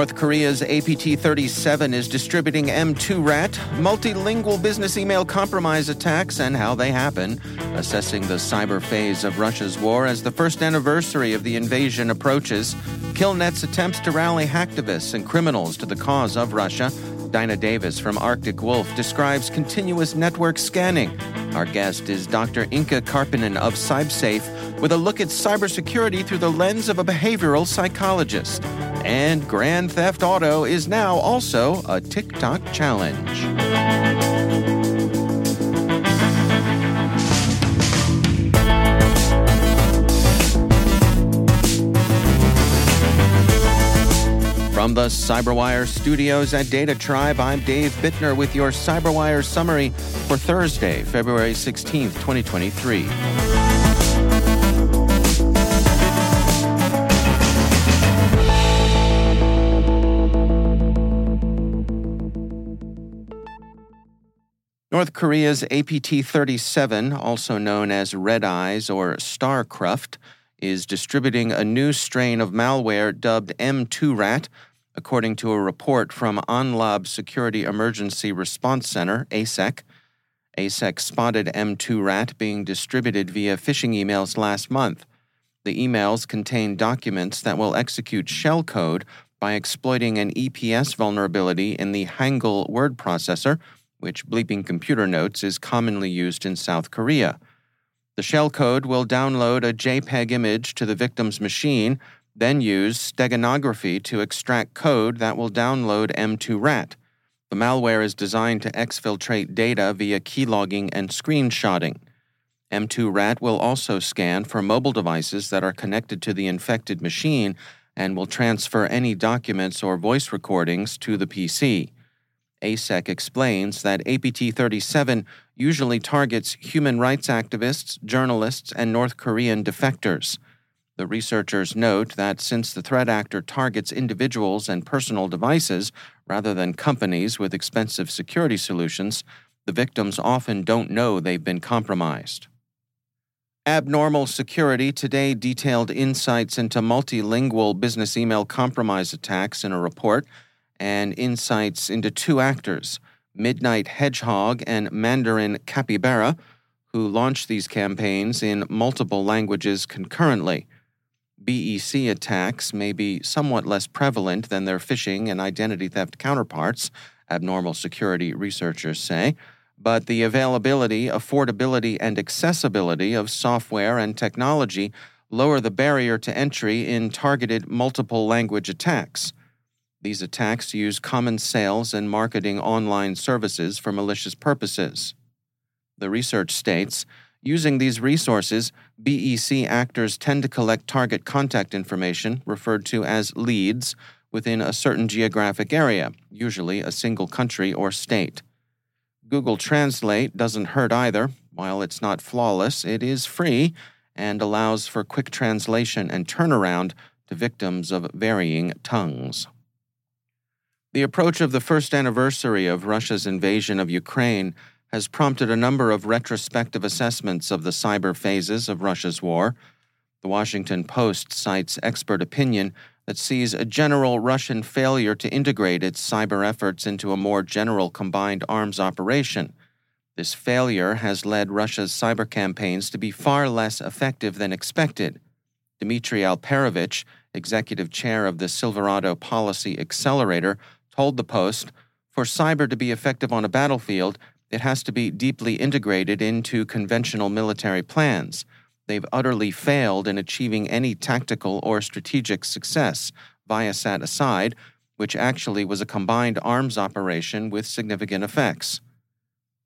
North Korea's APT 37 is distributing M2 Rat, multilingual business email compromise attacks, and how they happen, assessing the cyber phase of Russia's war as the first anniversary of the invasion approaches. Killnet's attempts to rally hacktivists and criminals to the cause of Russia. Dinah Davis from Arctic Wolf describes continuous network scanning. Our guest is Dr. Inka Karppinen of CybSafe with a look at cybersecurity through the lens of a behavioral psychologist. And Grand Theft Auto is now also a TikTok challenge. From the Cyberwire studios at Data Tribe, I'm Dave Bittner with your Cyberwire summary for Thursday, February 16th, 2023. North Korea's APT 37, also known as Red Eyes or ScarCruft, is distributing a new strain of malware dubbed M2Rat, according to a report from AhnLab Security Emergency Response Center, ASEC. ASEC spotted M2Rat being distributed via phishing emails last month. The emails contain documents that will execute shellcode by exploiting an EPS vulnerability in the Hangul word processor which Bleeping Computer notes is commonly used in South Korea. The shellcode will download a JPEG image to the victim's machine, then use steganography to extract code that will download M2Rat. The malware is designed to exfiltrate data via keylogging and screenshotting. M2Rat will also scan for mobile devices that are connected to the infected machine and will transfer any documents or voice recordings to the PC. ASEC explains that APT 37 usually targets human rights activists, journalists, and North Korean defectors. The researchers note that since the threat actor targets individuals and personal devices rather than companies with expensive security solutions, the victims often don't know they've been compromised. Abnormal Security today detailed insights into multilingual business email compromise attacks in a report and insights into two actors, Midnight Hedgehog and Mandarin Capybara, who launched these campaigns in multiple languages concurrently. BEC attacks may be somewhat less prevalent than their phishing and identity theft counterparts, abnormal security researchers say, but the availability, affordability, and accessibility of software and technology lower the barrier to entry in targeted multiple language attacks. These attacks use common sales and marketing online services for malicious purposes. The research states using these resources, BEC actors tend to collect target contact information, referred to as leads, within a certain geographic area, usually a single country or state. Google Translate doesn't hurt either. While it's not flawless, it is free and allows for quick translation and turnaround to victims of varying tongues. The approach of the first anniversary of Russia's invasion of Ukraine has prompted a number of retrospective assessments of the cyber phases of Russia's war. The Washington Post cites expert opinion that sees a general Russian failure to integrate its cyber efforts into a more general combined arms operation. This failure has led Russia's cyber campaigns to be far less effective than expected. Dmitry Alperovitch, executive chair of the Silverado Policy Accelerator, told the Post for cyber to be effective on a battlefield, it has to be deeply integrated into conventional military plans. They've utterly failed in achieving any tactical or strategic success, Viasat aside, which actually was a combined arms operation with significant effects.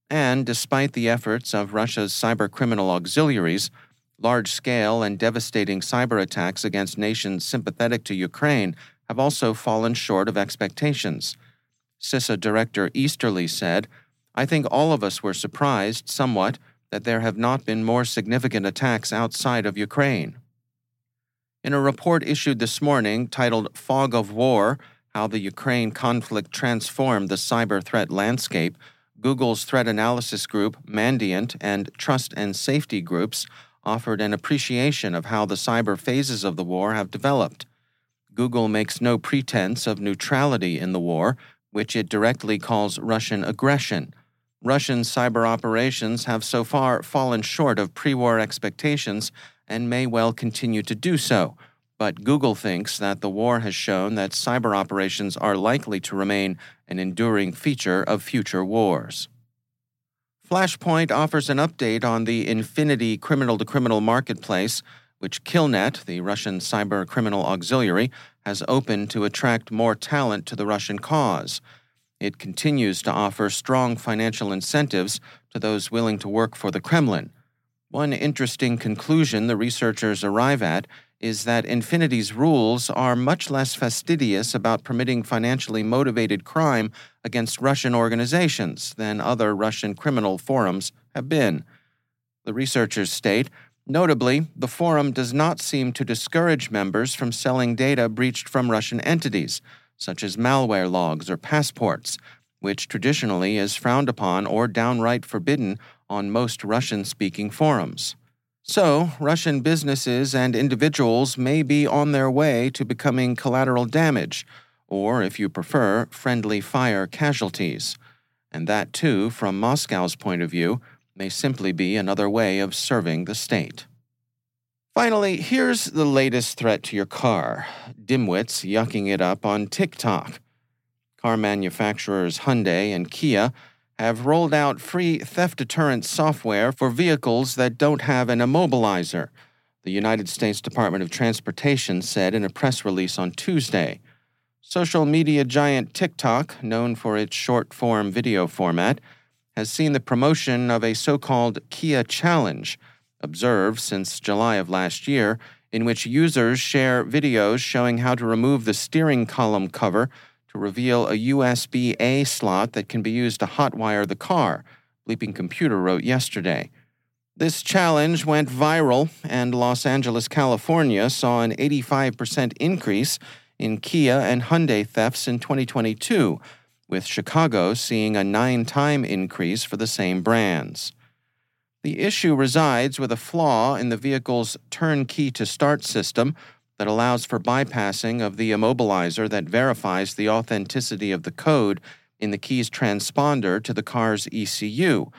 And despite the efforts of Russia's cybercriminal auxiliaries, large scale and devastating cyber attacks against nations sympathetic to Ukraine have also fallen short of expectations. CISA Director Easterly said, I think all of us were surprised somewhat that there have not been more significant attacks outside of Ukraine. In a report issued this morning titled Fog of War How the Ukraine Conflict Transformed the Cyber Threat Landscape, Google's threat analysis group, Mandiant, and trust and safety groups offered an appreciation of how the cyber phases of the war have developed. Google makes no pretense of neutrality in the war, which it directly calls Russian aggression. Russian cyber operations have so far fallen short of pre war expectations and may well continue to do so. But Google thinks that the war has shown that cyber operations are likely to remain an enduring feature of future wars. Flashpoint offers an update on the Infinity criminal to criminal marketplace, which Killnet, the Russian cyber criminal auxiliary, has opened to attract more talent to the Russian cause. It continues to offer strong financial incentives to those willing to work for the Kremlin. One interesting conclusion the researchers arrive at is that Infinity's rules are much less fastidious about permitting financially motivated crime against Russian organizations than other Russian criminal forums have been. The researchers state Notably, the forum does not seem to discourage members from selling data breached from Russian entities, such as malware logs or passports, which traditionally is frowned upon or downright forbidden on most Russian speaking forums. So, Russian businesses and individuals may be on their way to becoming collateral damage, or, if you prefer, friendly fire casualties. And that, too, from Moscow's point of view, may simply be another way of serving the state. Finally, here's the latest threat to your car dimwits yucking it up on TikTok. Car manufacturers Hyundai and Kia have rolled out free theft deterrent software for vehicles that don't have an immobilizer, the United States Department of Transportation said in a press release on Tuesday. Social media giant TikTok, known for its short form video format, has seen the promotion of a so called Kia Challenge, observed since July of last year, in which users share videos showing how to remove the steering column cover to reveal a USB A slot that can be used to hotwire the car, Bleeping Computer wrote yesterday. This challenge went viral, and Los Angeles, California saw an 85% increase in Kia and Hyundai thefts in 2022, with Chicago seeing a nine time increase for the same brands. The issue resides with a flaw in the vehicle's turn key to start system that allows for bypassing of the immobilizer that verifies the authenticity of the code in the key's transponder to the car's ECU.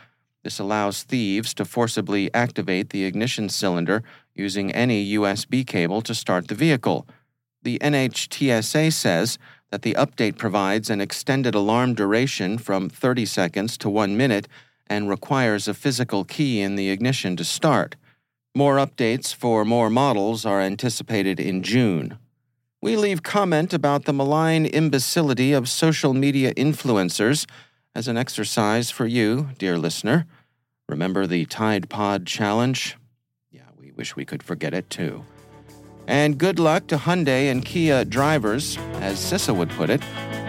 This allows thieves to forcibly activate the ignition cylinder using any USB cable to start the vehicle. The NHTSA says that the update provides an extended alarm duration from 30 seconds to 1 minute and requires a physical key in the ignition to start. More updates for more models are anticipated in June. We leave comment about the malign imbecility of social media influencers as an exercise for you, dear listener. Remember the Tide Pod Challenge? Yeah, we wish we could forget it too. And good luck to Hyundai and Kia drivers. As CISA would put it,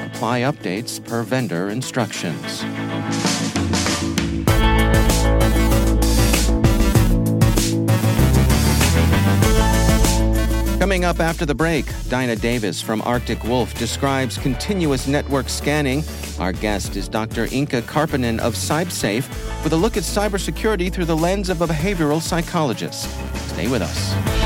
apply updates per vendor instructions. Coming up after the break, Dinah Davis from Arctic Wolf describes continuous network scanning. Our guest is Dr. Inka Karppinen of CybSafe with a look at cybersecurity through the lens of a behavioral psychologist. Stay with us.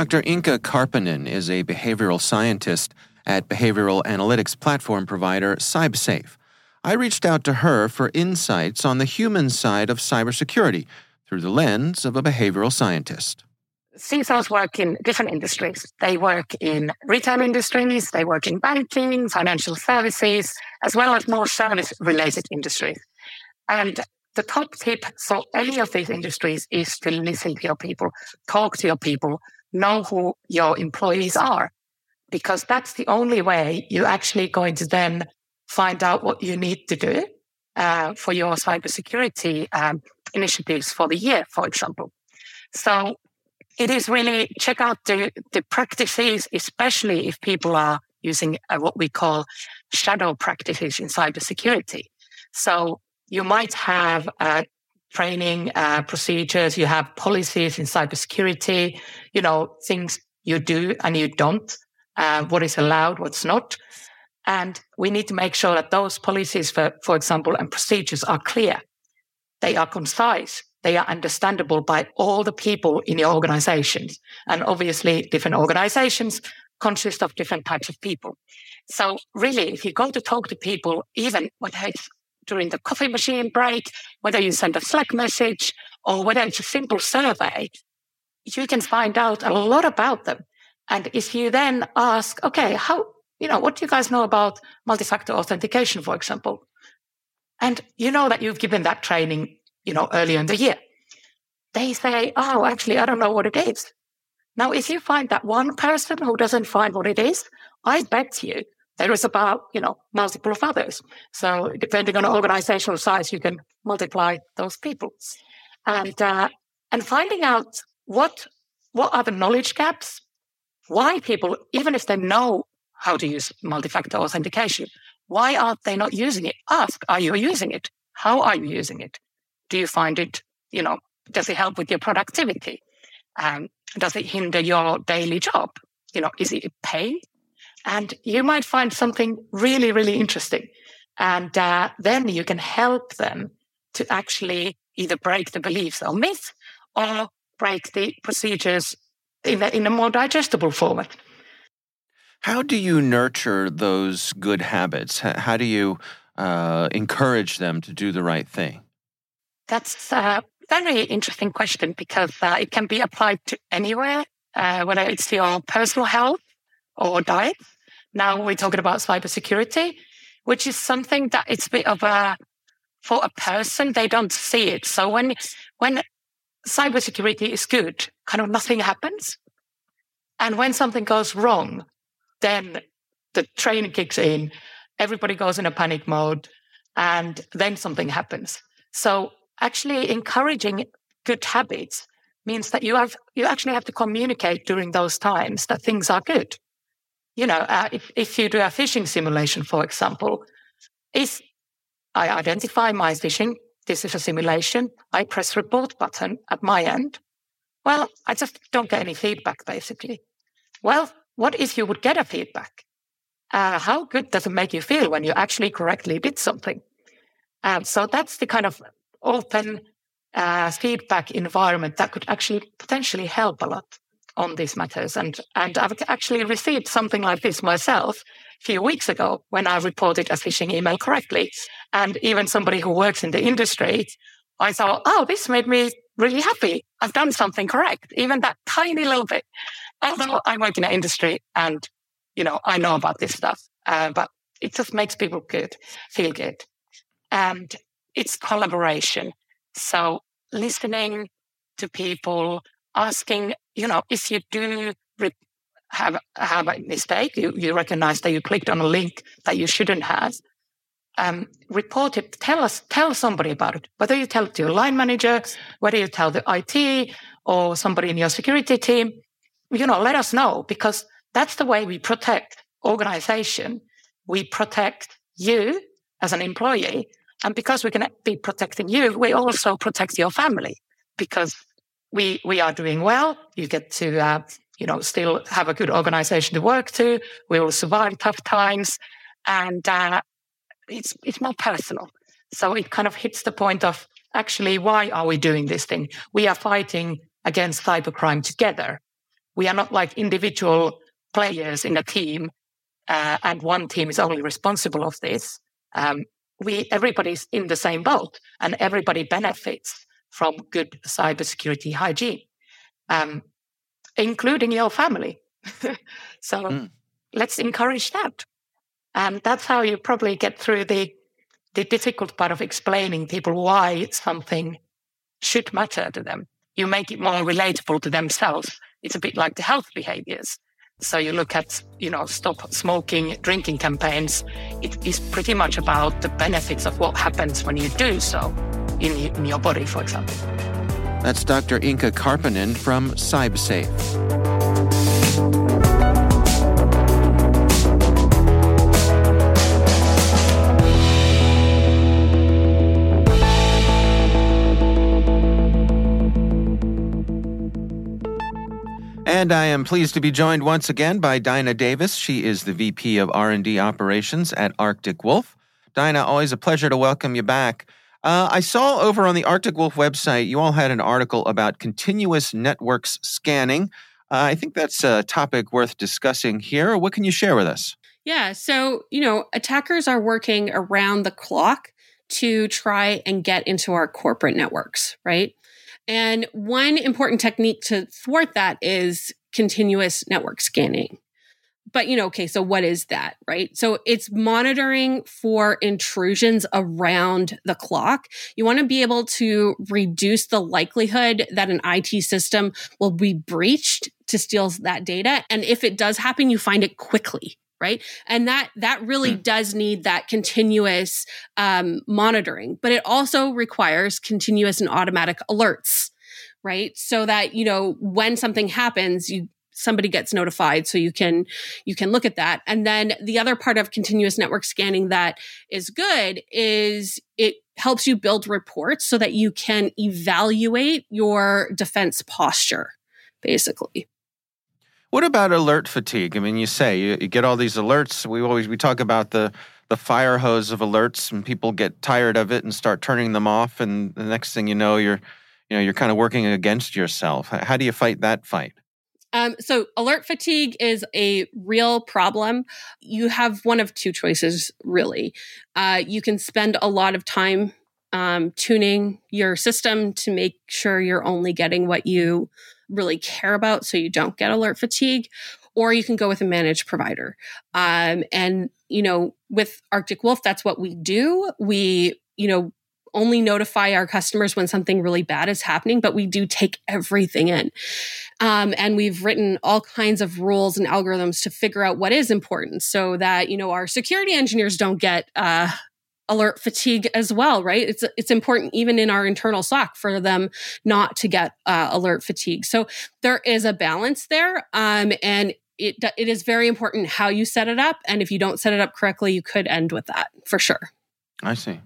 Dr. Inka Karppinen is a behavioral scientist at behavioral analytics platform provider CybSafe. I reached out to her for insights on the human side of cybersecurity through the lens of a behavioral scientist. CISOs work in different industries. They work in retail industries, they work in banking, financial services, as well as more service related industries. And the top tip for any of these industries is to listen to your people, talk to your people, know who your employees are, because that's the only way you're actually going to then find out what you need to do uh, for your cybersecurity um, initiatives for the year, for example. So it is really check out the, the practices, especially if people are using uh, what we call shadow practices in cybersecurity. So you might have uh, training uh, procedures, you have policies in cybersecurity, you know, things you do and you don't, uh, what is allowed, what's not. And we need to make sure that those policies, for, for example, and procedures are clear. They are concise. They are understandable by all the people in your organizations. And obviously, different organizations consist of different types of people. So really, if you go to talk to people, even it's during the coffee machine break, whether you send a Slack message or whether it's a simple survey, you can find out a lot about them. And if you then ask, okay, how, you know, what do you guys know about multi-factor authentication, for example? And you know that you've given that training, you know, earlier in the year. They say, oh, actually, I don't know what it is. Now, if you find that one person who doesn't find what it is, I bet you there is about, you know, multiple of others. So depending on organizational size, you can multiply those people. And, uh, and finding out what, what are the knowledge gaps? Why people, even if they know how to use multi-factor authentication, why aren't they not using it? Ask, are you using it? How are you using it? Do you find it, you know, does it help with your productivity? Um, does it hinder your daily job? You know, is it a pain? And you might find something really, really interesting. And uh, then you can help them to actually either break the beliefs or myths or break the procedures in a, in a more digestible format. How do you nurture those good habits? How do you uh, encourage them to do the right thing? That's a very interesting question because uh, it can be applied to anywhere, uh, whether it's your personal health or diet. Now we're talking about cybersecurity, which is something that it's a bit of a, for a person, they don't see it. So when, when cybersecurity is good, kind of nothing happens. And when something goes wrong, then the train kicks in, everybody goes in a panic mode, and then something happens. So actually encouraging good habits means that you have you actually have to communicate during those times that things are good. You know, uh, if if you do a phishing simulation, for example, is I identify my phishing. This is a simulation. I press report button at my end. Well, I just don't get any feedback, basically. Well, what if you would get a feedback? Uh, how good does it make you feel when you actually correctly did something? Um, so that's the kind of open uh, feedback environment that could actually potentially help a lot on these matters. And, and I've actually received something like this myself a few weeks ago when I reported a phishing email correctly. And even somebody who works in the industry, I thought, oh, this made me really happy. I've done something correct, even that tiny little bit. Although I work in the industry and, you know, I know about this stuff, uh, but it just makes people good, feel good. And it's collaboration. So listening to people, asking, you know, if you do re- have have a mistake, you, you recognize that you clicked on a link that you shouldn't have. Um, report it. Tell us. Tell somebody about it. Whether you tell it to your line manager, whether you tell the IT or somebody in your security team, you know, let us know because that's the way we protect organization. We protect you as an employee and because we can be protecting you, we also protect your family because we, we are doing well. You get to, uh, you know, still have a good organization to work to. We will survive tough times and, uh, it's, it's more personal. So it kind of hits the point of actually, why are we doing this thing? We are fighting against cybercrime together. We are not like individual players in a team, uh, and one team is only responsible of this. Um, we everybody's in the same boat and everybody benefits from good cybersecurity hygiene, um, including your family. so mm. let's encourage that. And that's how you probably get through the, the difficult part of explaining people why something should matter to them. You make it more relatable to themselves. It's a bit like the health behaviors. So you look at, you know, stop smoking, drinking campaigns. It is pretty much about the benefits of what happens when you do so in, your body, for example. That's Dr. Inka Karppinen from CybSafe. And I am pleased to be joined once again by Dinah Davis. She is the VP of R&D Operations at Arctic Wolf. Dinah, always a pleasure to welcome you back. Uh, I saw over on the Arctic Wolf website, you all had an article about continuous networks scanning. Uh, I think that's a topic worth discussing here. What can you share with us? Yeah, so, you know, attackers are working around the clock to try and get into our corporate networks, right? And one important technique to thwart that is continuous network scanning. But, you know, okay, so what is that, right? So it's monitoring for intrusions around the clock. You want to be able to reduce the likelihood that an IT system will be breached to steal that data. And if it does happen, you find it quickly, right and that that really mm. does need that continuous um, monitoring but it also requires continuous and automatic alerts right so that you know when something happens you somebody gets notified so you can you can look at that and then the other part of continuous network scanning that is good is it helps you build reports so that you can evaluate your defense posture basically what about alert fatigue? I mean, you say you, you, get all these alerts. We always we talk about the the fire hose of alerts, and people get tired of it and start turning them off. And the next thing you know, you're you know you're kind of working against yourself. How do you fight that fight? Um, so alert fatigue is a real problem. You have one of two choices, really. Uh, you can spend a lot of time um, tuning your system to make sure you're only getting what you really care about so you don't get alert fatigue. or you can go with a managed provider. Um, and, you know, with Arctic Wolf, that's what we do. We, you know, only notify our customers when something really bad is happening, but we do take everything in. Um, and we've written all kinds of rules and algorithms to figure out what is important so that, you know, our security engineers don't get, uh, alert fatigue as well, right? It's it's important even in our internal SOC for them not to get uh, alert fatigue. So there is a balance there, um, and it it is very important how you set it up. And if you don't set it up correctly, you could end with that for sure. I see.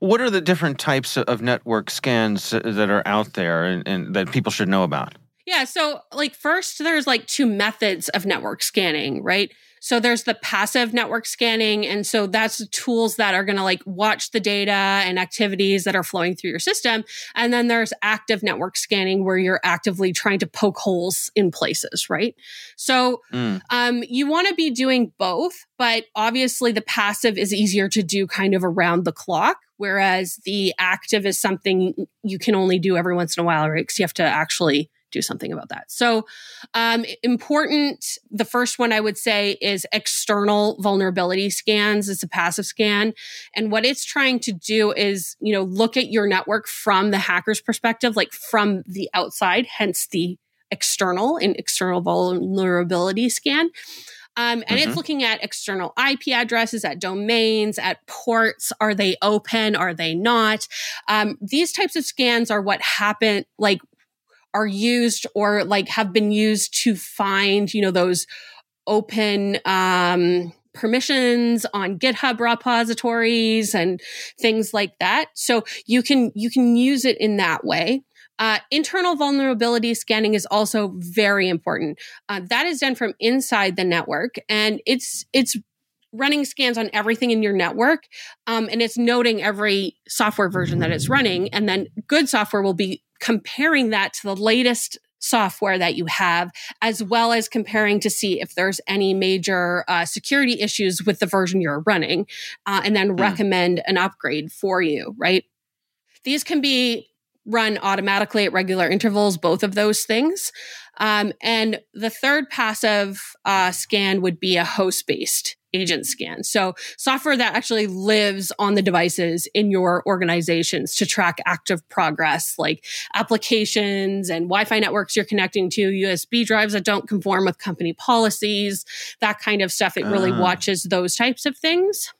What are the different types of network scans that are out there and, and that people should know about? Yeah. So, like, first, there's like two methods of network scanning, right? So there's the passive network scanning. And so that's the tools that are going to like watch the data and activities that are flowing through your system. And then there's active network scanning where you're actively trying to poke holes in places, right? So mm. um, you want to be doing both, but obviously the passive is easier to do kind of around the clock. Whereas the active is something you can only do every once in a while, right? Because you have to actually do something about that. So, um, important. The first one I would say is external vulnerability scans. It's a passive scan. And what it's trying to do is, you know, look at your network from the hacker's perspective, like from the outside, hence the external and external vulnerability scan. Um, and mm-hmm. it's looking at external IP addresses, at domains, at ports. Are they open? Are they not? Um, these types of scans are what happen, like are used or like have been used to find, you know, those open, um, permissions on GitHub repositories and things like that. So you can, you can use it in that way. Uh, internal vulnerability scanning is also very important. Uh, that is done from inside the network and it's, it's running scans on everything in your network um, and it's noting every software version that it's running and then good software will be comparing that to the latest software that you have, as well as comparing to see if there's any major uh, security issues with the version you're running, uh, and then mm. recommend an upgrade for you, right? These can be run automatically at regular intervals, both of those things. Um, and the third passive uh, scan would be a host based agent scan. So software that actually lives on the devices in your organizations to track active progress, like applications and Wi-Fi networks you're connecting to, USB drives that don't conform with company policies, that kind of stuff. It really uh. watches those types of things.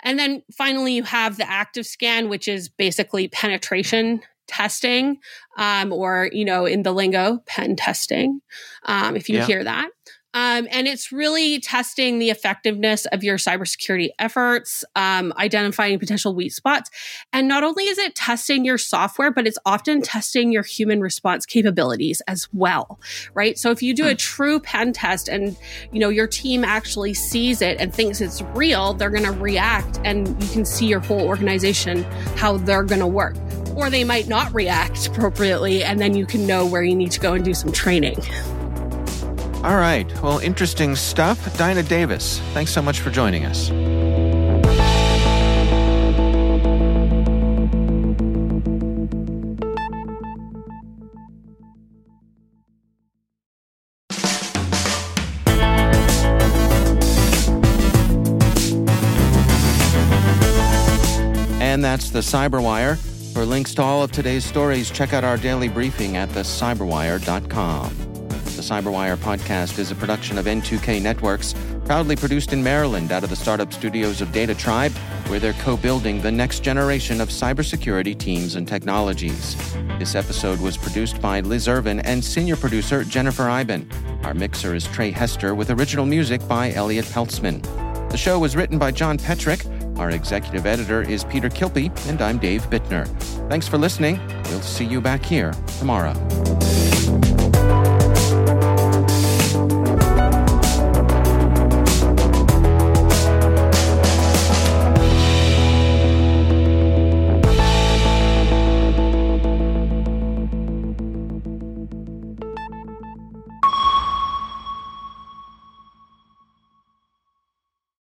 And then finally, you have the active scan, which is basically penetration testing, um, or, you know, in the lingo, pen testing, um, if you yeah. hear that. Um, and it's really testing the effectiveness of your cybersecurity efforts, um, identifying potential weak spots. And not only is it testing your software, but it's often testing your human response capabilities as well, right? So if you do a hmm. true pen test and, you know, your team actually sees it and thinks it's real, they're going to react and you can see your whole organization, how they're going to work. Or they might not react appropriately, and then you can know where you need to go and do some training. All right. Well, interesting stuff. Dinah Davis, thanks so much for joining us. And that's the Cyberwire. For links to all of today's stories, check out our daily briefing at thecyberwire.com. The Cyberwire podcast is a production of N2K Networks, proudly produced in Maryland out of the startup studios of Data Tribe, where they're co building the next generation of cybersecurity teams and technologies. This episode was produced by Liz Irvin and senior producer Jennifer Eiben. Our mixer is Trey Hester with original music by Elliott Peltzman. The show was written by John Petrik. Our executive editor is Peter Kilpe, and I'm Dave Bittner. Thanks for listening. We'll see you back here tomorrow.